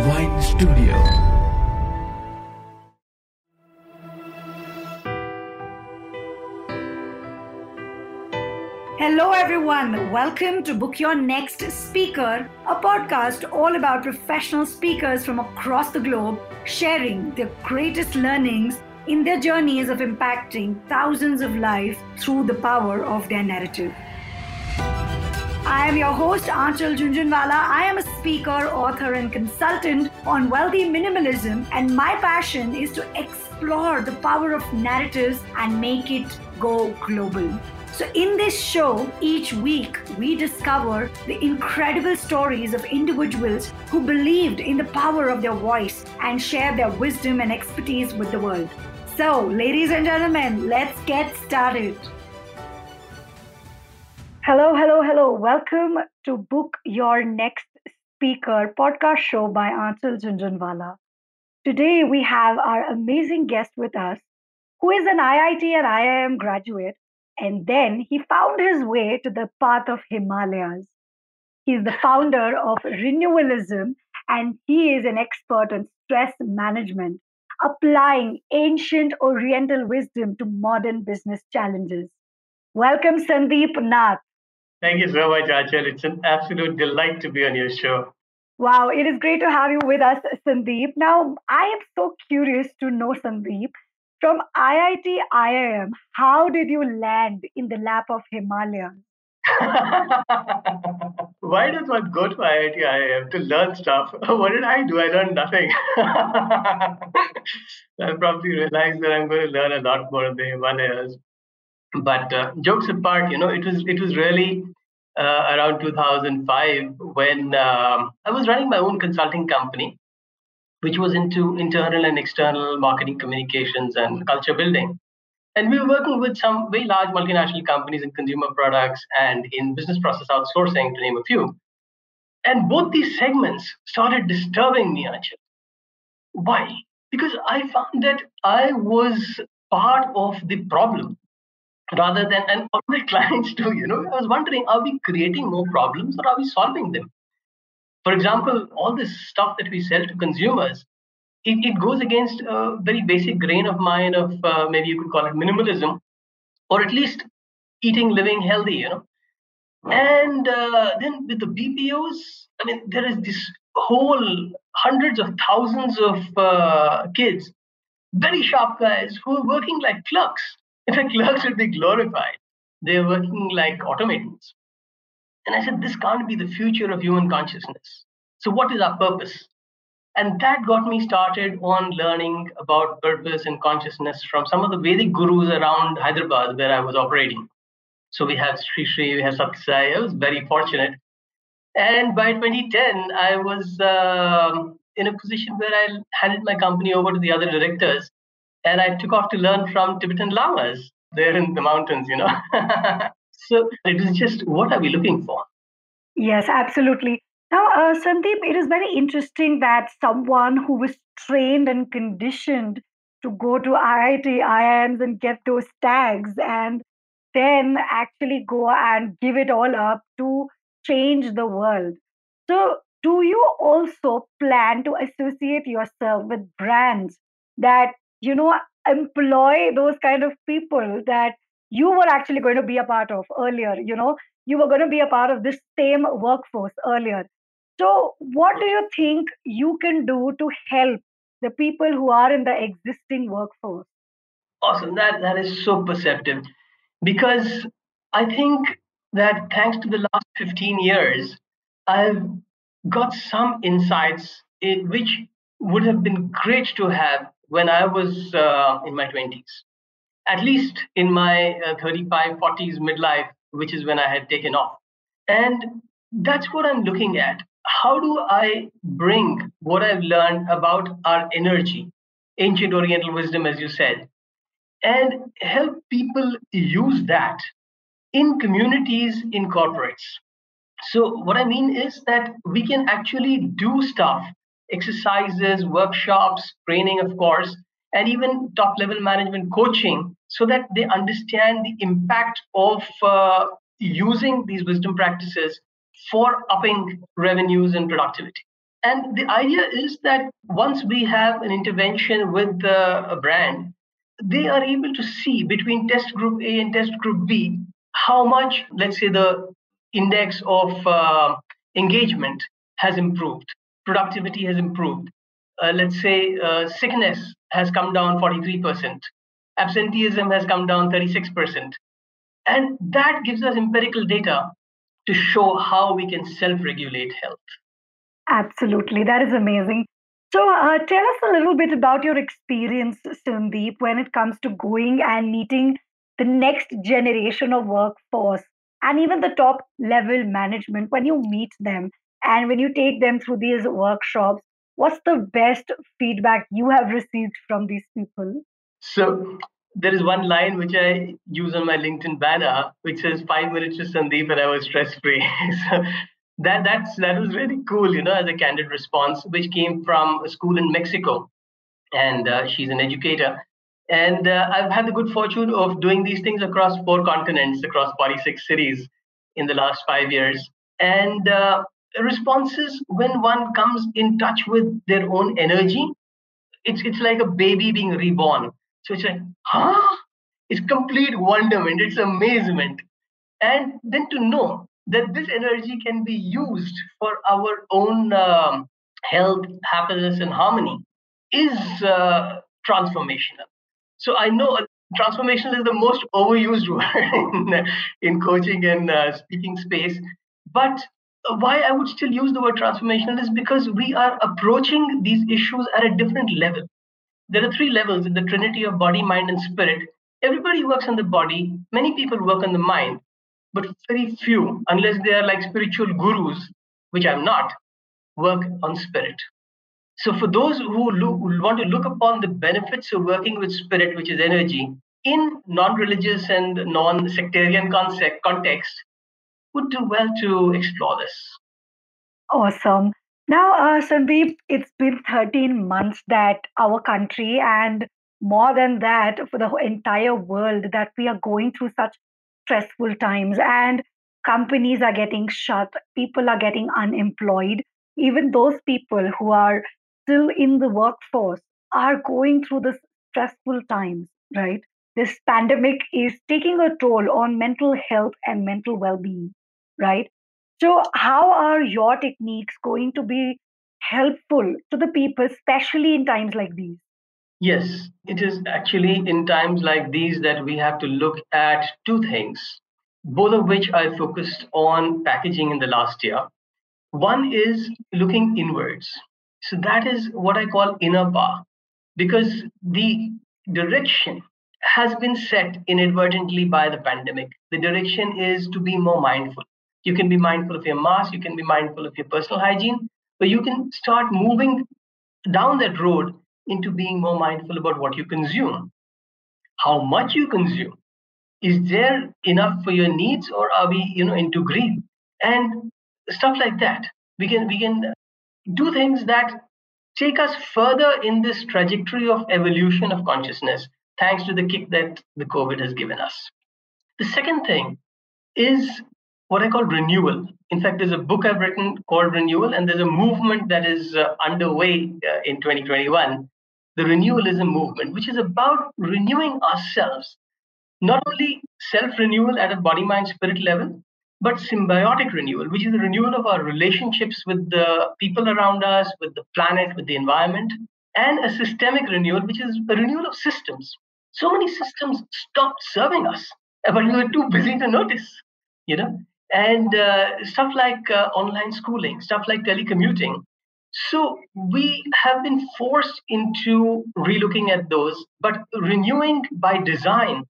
WYN Studio. Hello, everyone. Welcome to Book Your Next Speaker, a podcast all about professional speakers from across the globe sharing their greatest learnings in their journeys of impacting thousands of lives through the power of their narrative. I am your host, Aanchal Jhunjhunwala. I am a speaker, author, and consultant on wealthy minimalism, and my passion is to explore the power of narratives and make it go global. So, in this show, each week we discover the incredible stories of individuals who believed in the power of their voice and share their wisdom and expertise with the world. So, ladies and gentlemen, let's get started. Hello, hello, hello. Welcome to Book Your Next Speaker podcast show by Aanchal Jhunjhunwala. Today we have our amazing guest with us who is an IIT and IIM graduate and then he found his way to the path of Himalayas. He's the founder of Renewalism and he is an expert on stress management, applying ancient Oriental wisdom to modern business challenges. Welcome, Sandeep Nath. Thank you so much, Aanchal. It's an absolute delight to be on your show. Wow, it is great to have you with us, Sandeep. Now, I am so curious to know, Sandeep, from IIT IIM, how did you land in the lap of Himalaya? Why does one go to IIT IIM to learn stuff? What did I do? I learned nothing. I probably realized that I'm going to learn a lot more in the Himalayas. But uh, jokes apart, you know, it was it was really uh, around 2005 when um, I was running my own consulting company, which was into internal and external marketing communications and culture building. And we were working with some very large multinational companies in consumer products and in business process outsourcing, to name a few. And both these segments started disturbing me, Aanchal. Why? Because I found that I was part of the problem rather than, and all my clients too, you know, I was wondering, are we creating more problems or are we solving them? For example, all this stuff that we sell to consumers, it, it goes against a very basic grain of mine of uh, maybe you could call it minimalism, or at least eating, living healthy, you know. And uh, then with the BPOs, I mean, there is this whole hundreds of thousands of uh, kids, very sharp guys who are working like clerks. Fact, clerks should be glorified. They're working like automatons. And I said, this can't be the future of human consciousness. So, what is our purpose? And that got me started on learning about purpose and consciousness from some of the Vedic gurus around Hyderabad where I was operating. So we have Sri Sri, we have Satyasai. I was very fortunate. And by 2010, I was um, in a position where I handed my company over to the other directors and I took off to learn from Tibetan lamas there in the mountains, you know. So it is just what are we looking for? Yes, absolutely. Now, uh, Sandeep, it is very interesting that someone who was trained and conditioned to go to IIT, IIMs and get those tags and then actually go and give it all up to change the world. So, do you also plan to associate yourself with brands that, you know, employ those kind of people that you were actually going to be a part of earlier you know? You were going to be a part of this same workforce earlier. So what do you think you can do to help the people who are in the existing workforce? Awesome. That that is so perceptive. Because i think that thanks to the last 15 years i've got some insights in, which would have been great to have when i was uh, in my 20s at least in my uh, 35, 40s midlife, which is when I had taken off. And that's what I'm looking at. How do I bring what I've learned about our energy, ancient Oriental wisdom, as you said, and help people use that in communities, in corporates? So, what I mean is that we can actually do stuff, exercises, workshops, training, of course, and even top level management coaching so that they understand the impact of uh, using these wisdom practices for upping revenues and productivity. And the idea is that once we have an intervention with a brand, they are able to see between test group A and test group B how much, let's say, the index of uh, engagement has improved, productivity has improved. Uh, let's say uh, sickness has come down 43%, absenteeism has come down 36%. And that gives us empirical data to show how we can self regulate health. Absolutely. That is amazing. So, uh, tell us a little bit about your experience, Sandeep, when it comes to going and meeting the next generation of workforce and even the top level management. When you meet them and when you take them through these workshops, what's the best feedback you have received from these people? So, there is one line which I use on my LinkedIn banner, which says five minutes to Sandeep and I was stress free. so that that's that was really cool, you know, as a candid response, which came from a school in Mexico, and uh, she's an educator. And uh, I've had the good fortune of doing these things across four continents, across 46 cities in the last five years. And uh, responses when one comes in touch with their own energy, it's it's like a baby being reborn. So it's like, huh? It's complete wonderment. It's amazement. And then to know that this energy can be used for our own um, health, happiness, and harmony is uh, transformational. So I know transformational is the most overused word in, in coaching and uh, speaking space. But why I would still use the word transformational is because we are approaching these issues at a different level. There are three levels in the trinity of body, mind, and spirit. Everybody works on the body, many people work on the mind but very few, unless they are like spiritual gurus, which I'm not, work on spirit. So, for those who, look, who want to look upon the benefits of working with spirit, which is energy, in non-religious and non-sectarian context, would do well to explore this. Awesome. Now, uh, Sandeep, it's been 13 months that our country and more than that for the entire world that we are going through such stressful times and companies are getting shut, people are getting unemployed. Even those people who are still in the workforce are going through this stressful times, right? This pandemic is taking a toll on mental health and mental well being, right? So, how are your techniques going to be helpful to the people, especially in times like these? Yes, it is actually in times like these that we have to look at two things, both of which I focused on packaging in the last year. One is looking inwards. So that is what I call inner power, because the direction has been set inadvertently by the pandemic. The direction is to be more mindful. You can be mindful of your mask, you can be mindful of your personal hygiene, but you can start moving down that road into being more mindful about what you consume. How much you consume. Is there enough for your needs or are we, you know, into greed? And stuff like that. We can we can do things that take us further in this trajectory of evolution of consciousness, thanks to the kick that the COVID has given us. The second thing is what I call renewal. In fact, there's a book I've written called Renewal, and there's a movement that is uh, underway uh, in 2021, the renewalism movement, which is about renewing ourselves, not only self renewal at a body, mind, spirit level, but symbiotic renewal, which is the renewal of our relationships with the people around us, with the planet, with the environment, and a systemic renewal, which is a renewal of systems. So many systems stopped serving us, but we were too busy to notice, you know and uh, stuff like uh, online schooling, stuff like telecommuting. So we have been forced into relooking at those, but renewing by design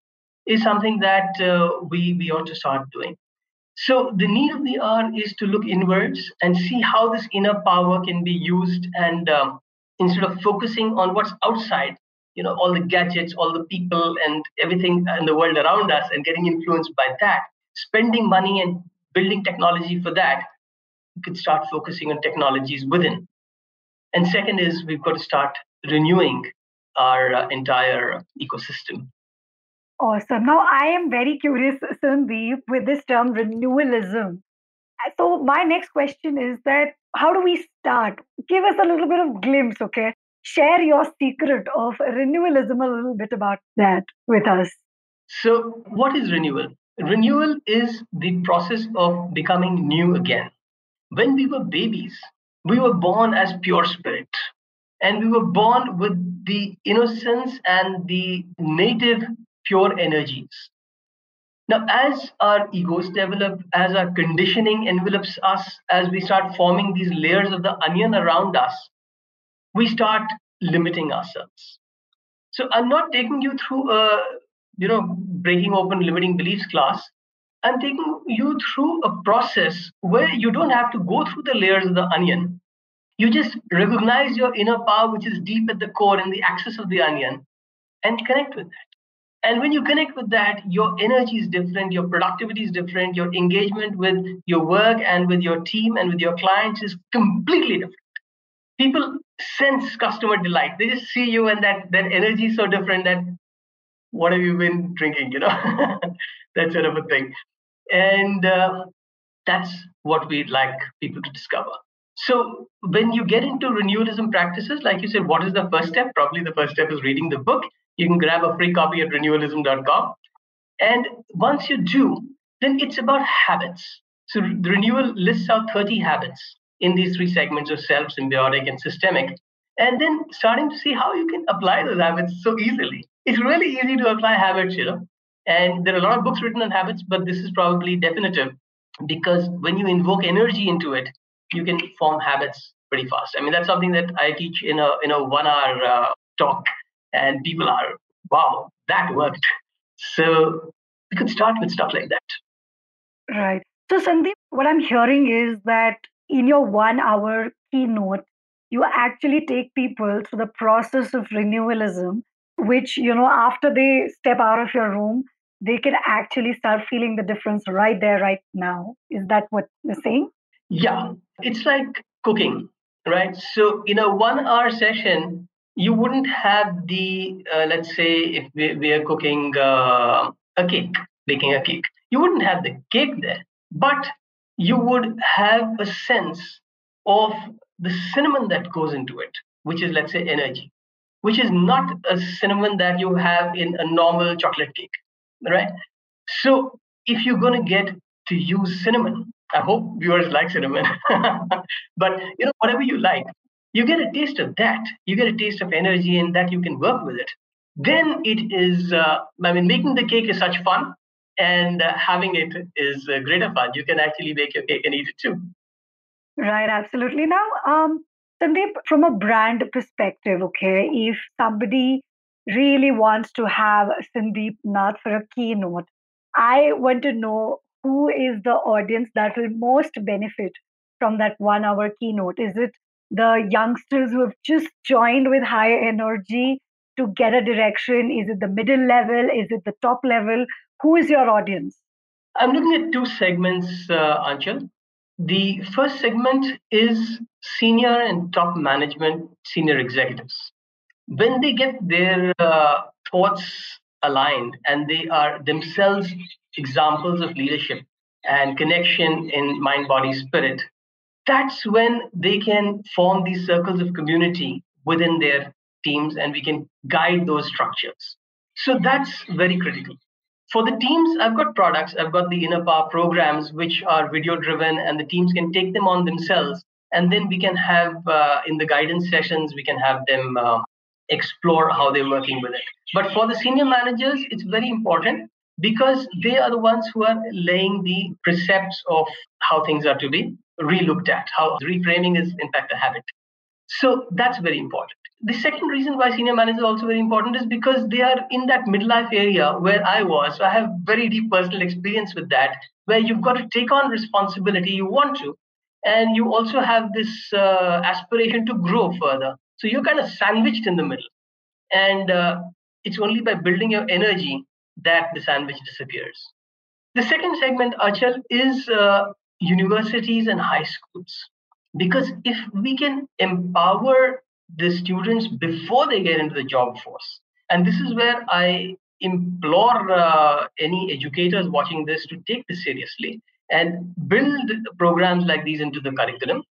is something that uh, we we ought to start doing. So the need of the hour is to look inwards and see how this inner power can be used, and um, instead of focusing on what's outside, you know, all the gadgets, all the people, and everything in the world around us, and getting influenced by that, spending money and building technology for that, we could start focusing on technologies within. And second is we've got to start renewing our uh, entire ecosystem. Awesome. Now, I am very curious, Sandeep, with this term renewalism. So my next question is that how do we start? Give us a little bit of glimpse, okay? Share your secret of renewalism a little bit about that with us. So, what is renewal? Renewal is the process of becoming new again. When we were babies, we were born as pure spirit, and we were born with the innocence and the native pure energies. Now, as our egos develop, as our conditioning envelops us, as we start forming these layers of the onion around us, we start limiting ourselves. So, I'm not taking you through a, you know, breaking open limiting beliefs class. I'm taking you through a process where you don't have to go through the layers of the onion. You just recognize your inner power, which is deep at the core in the axis of the onion, and connect with that. And when you connect with that, your energy is different, your productivity is different, your engagement with your work and with your team and with your clients is completely different. People sense customer delight. They just see you and that that energy is so different that what have you been drinking, you know? that sort of a thing. And uh, that's what we'd like people to discover. So when you get into renewalism practices, like you said, what is the first step? Probably the first step is reading the book you can grab a free copy at renewalism.com. And once you do, then it's about habits. So the renewal lists out 30 habits in these three segments of self, symbiotic, and systemic. And then starting to see how you can apply those habits so easily. It's really easy to apply habits, you know. And there are a lot of books written on habits, but this is probably definitive because when you invoke energy into it, you can form habits pretty fast. I mean, that's something that I teach in a in a one hour uh, talk and people are, wow, that worked. So we could start with stuff like that. Right. So, Sandeep, what I'm hearing is that in your one hour keynote, you actually take people through the process of renewalism, which, you know, after they step out of your room, they can actually start feeling the difference right there, right now. Is that what you're saying? Yeah. It's like cooking, right? So, in a one hour session, you wouldn't have the uh, let's say if we, we are cooking uh, a cake baking a cake you wouldn't have the cake there but you would have a sense of the cinnamon that goes into it which is let's say energy which is not a cinnamon that you have in a normal chocolate cake right? So if you're going to get to use cinnamon i hope viewers like cinnamon but you know whatever you like you get a taste of that. You get a taste of energy and that you can work with it. Then it is uh, i mean making the cake is such fun and uh, having it is uh, greater fun. You can actually make your cake and eat it too. Right absolutely. Now um Sandeep, from a brand perspective, okay, if somebody really wants to have Sandeep Nath for a keynote, I want to know who is the audience that will most benefit from that one hour keynote. Is it the youngsters who have just joined with high energy to get a direction? Is it the middle level? Is it the top level? Who is your audience? I'm looking at two segments, uh. The first segment is senior and top management, senior executives. When they get their uh, thoughts aligned and they are themselves examples of leadership and connection in mind, body, spirit, that's when they can form these circles of community within their teams and we can guide those structures. So that's very critical. For the teams, I've got products, I've got the inner power programs, which are video driven, and the teams can take them on themselves. And then we can have uh, in the guidance sessions, we can have them uh, explore how they're working with it. But for the senior managers, it's very important because they are the ones who are laying the precepts of how things are to be relooked at, how reframing is in fact a habit. So that's very important. The second reason why senior managers are also very important is because they are in that midlife area where I was. So I have very deep personal experience with that, where you've got to take on responsibility, you want to, and you also have this uh, aspiration to grow further. So you're kind of sandwiched in the middle. And uh, it's only by building your energy that the sandwich disappears. The second segment, Aanchal, is uh, universities and high schools. Because if we can empower the students before they get into the job force, and this is where I implore uh, any educators watching this to take this seriously and build programs like these into the curriculum.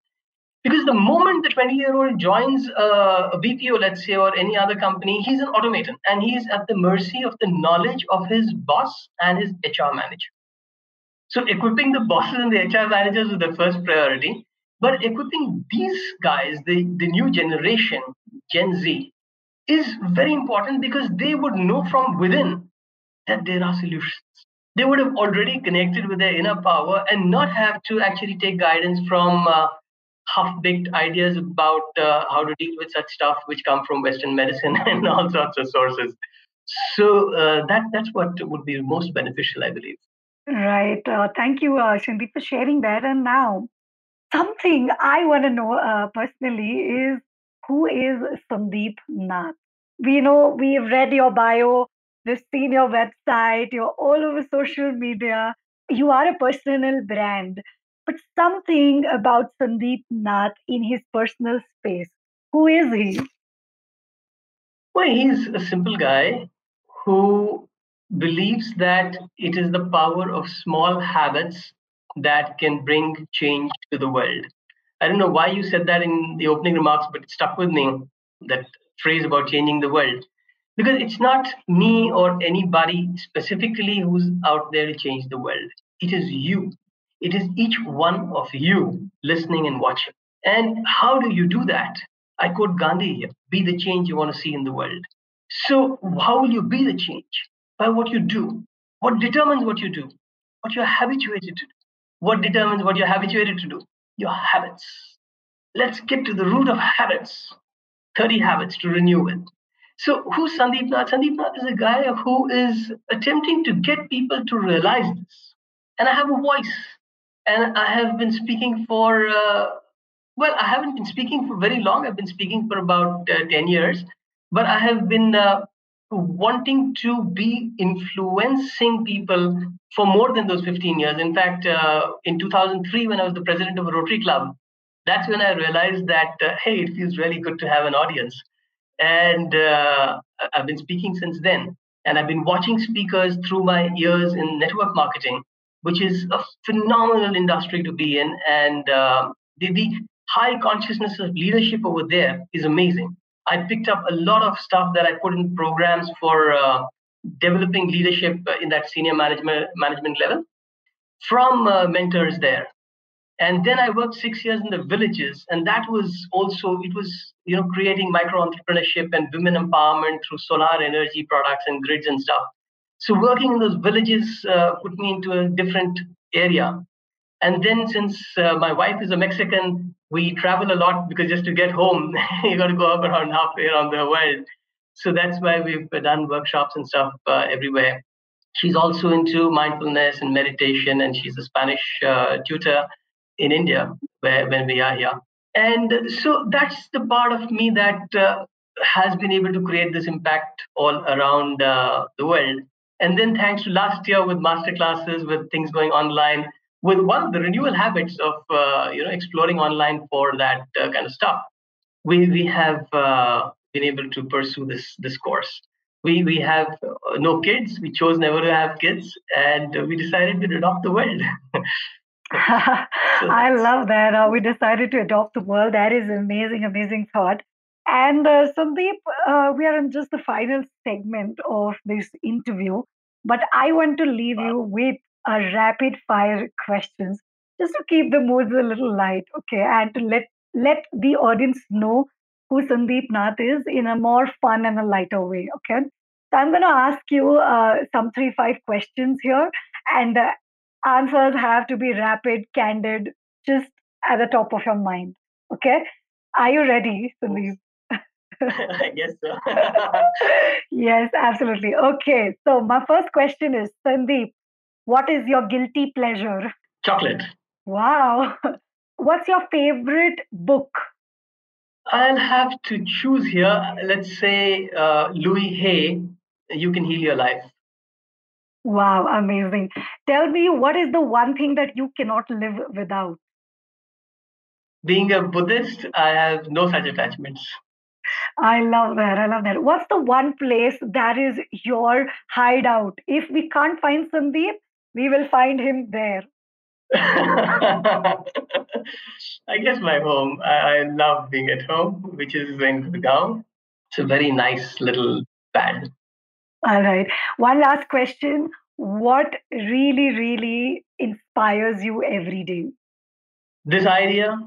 Because the moment the 20 year old joins a, BPO, let's say, or any other company, he's an automaton and he is at the mercy of the knowledge of his boss and his HR manager. So, equipping the bosses and the HR managers is the first priority. But equipping these guys, the, the new generation, Gen Z, is very important because they would know from within that there are solutions. They would have already connected with their inner power and not have to actually take guidance from uh, half-baked ideas about uh, how to deal with such stuff which come from Western medicine and all sorts of sources. So uh, that that's what would be most beneficial, I believe. Right. Uh, thank you, uh, for sharing that. And now, something I want to know uh, personally is who is Sandeep Nath? We know we've read your bio, we've seen your website, you're all over social media. You are a personal brand, but something about Sandeep Nath in his personal space. Who is he? Well, he's a simple guy who believes that it is the power of small habits that can bring change to the world. I don't know why you said that in the opening remarks, but it stuck with me that phrase about changing the world. Because it's not me or anybody specifically who's out there to change the world. It is you. It is each one of you listening and watching. And how do you do that? I quote Gandhi here be the change you want to see in the world. So, how will you be the change? By what you do. What determines what you do? What you're habituated to do. What determines what you're habituated to do? Your habits. Let's get to the root of habits. 30 habits to renew with. So, who's Sandeep Nath? Sandeep Nath is a guy who is attempting to get people to realize this. And I have a voice. And I have been speaking for, uh, well, I haven't been speaking for very long. I've been speaking for about uh, 10 years. But I have been uh, wanting to be influencing people for more than those 15 years. In fact, uh, in 2003, when I was the president of a Rotary Club, that's when I realized that, uh, hey, it feels really good to have an audience. And uh, I've been speaking since then. And I've been watching speakers through my years in network marketing, which is a phenomenal industry to be in. And uh, the, the high consciousness of leadership over there is amazing. I picked up a lot of stuff that I put in programs for uh, developing leadership in that senior management management level from uh, mentors there. And then I worked six years in the villages, and that was also it was you know creating micro entrepreneurship and women empowerment through solar energy products and grids and stuff. So working in those villages uh, put me into a different area. And then since uh, my wife is a Mexican, we travel a lot because just to get home, you got to go up around halfway around the world. So that's why we've done workshops and stuff uh, everywhere. She's also into mindfulness and meditation, and she's a Spanish uh, tutor in India where when we are here. And so that's the part of me that uh, has been able to create this impact all around uh, the world. And then thanks to last year with master classes, with things going online, with one the renewal habits of uh, you know exploring online for that uh, kind of stuff we we have uh, been able to pursue this this course. We we have uh, no kids. We chose never to have kids and we decided to adopt the world. So i love that uh, we decided to adopt the world. That is amazing amazing thought. And uh, Sandeep, uh, we are in just the final segment of this interview, but I want to leave you with a rapid fire questions just to keep the moods a little light, okay, and to let let the audience know who Sandeep Nath is in a more fun and a lighter way, okay. So I'm going to ask you uh, some three five questions here, and the answers have to be rapid, candid, just at the top of your mind, okay. Are you ready, Sandeep? I guess so. yes, absolutely. Okay, so my first question is Sandeep, what is your guilty pleasure? Chocolate. Wow. What's your favorite book? I'll have to choose here. Let's say uh, Louise Hay, You Can Heal Your Life. Wow, amazing. Tell me, what is the one thing that you cannot live without? Being a Buddhist, I have no such attachments. I love that. I love that. What's the one place that is your hideout? If we can't find Sandeep, we will find him there. I guess my home. I, I, love being at home, which is in Gurgaon. It's a very nice little pad. All right. One last question. What really, really inspires you every day? This idea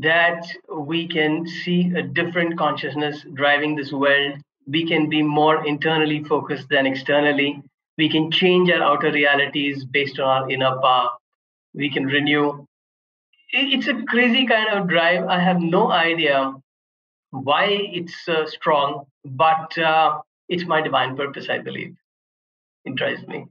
that we can see a different consciousness driving this world. We can be more internally focused than externally. We can change our outer realities based on our inner power we can renew. It's a crazy kind of drive. I have no idea why it's uh, strong, but uh, it's my divine purpose, I believe. It drives me.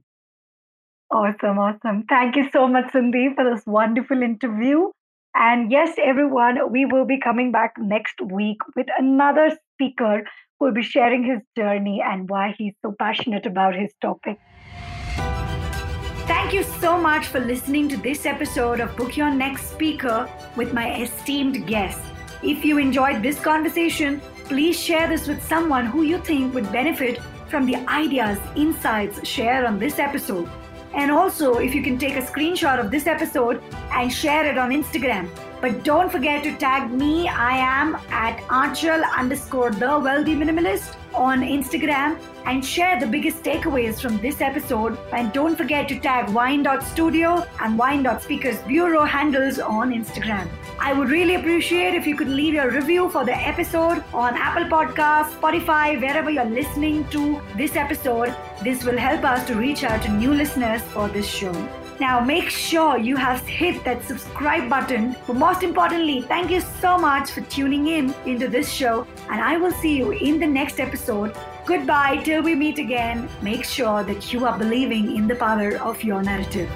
Awesome, awesome. Thank you so much, Sandeep, for this wonderful interview. And yes, everyone, we will be coming back next week with another speaker will be sharing his journey and why he's so passionate about his topic. Thank you so much for listening to this episode of Book Your Next Speaker with my esteemed guest. If you enjoyed this conversation, please share this with someone who you think would benefit from the ideas, insights shared on this episode. And also, if you can take a screenshot of this episode and share it on Instagram. But don't forget to tag me. I am at Aanchal underscore the wealthy minimalist on Instagram and share the biggest takeaways from this episode. And don't forget to tag wyn.studio and wyn.speakers bureau handles on Instagram. I would really appreciate if you could leave your review for the episode on Apple Podcasts, Spotify, wherever you're listening to this episode. This will help us to reach out to new listeners for this show. Now make sure you have hit that subscribe button. But most importantly, thank you so much for tuning in into this show and I will see you in the next episode. Goodbye till we meet again. Make sure that you are believing in the power of your narrative.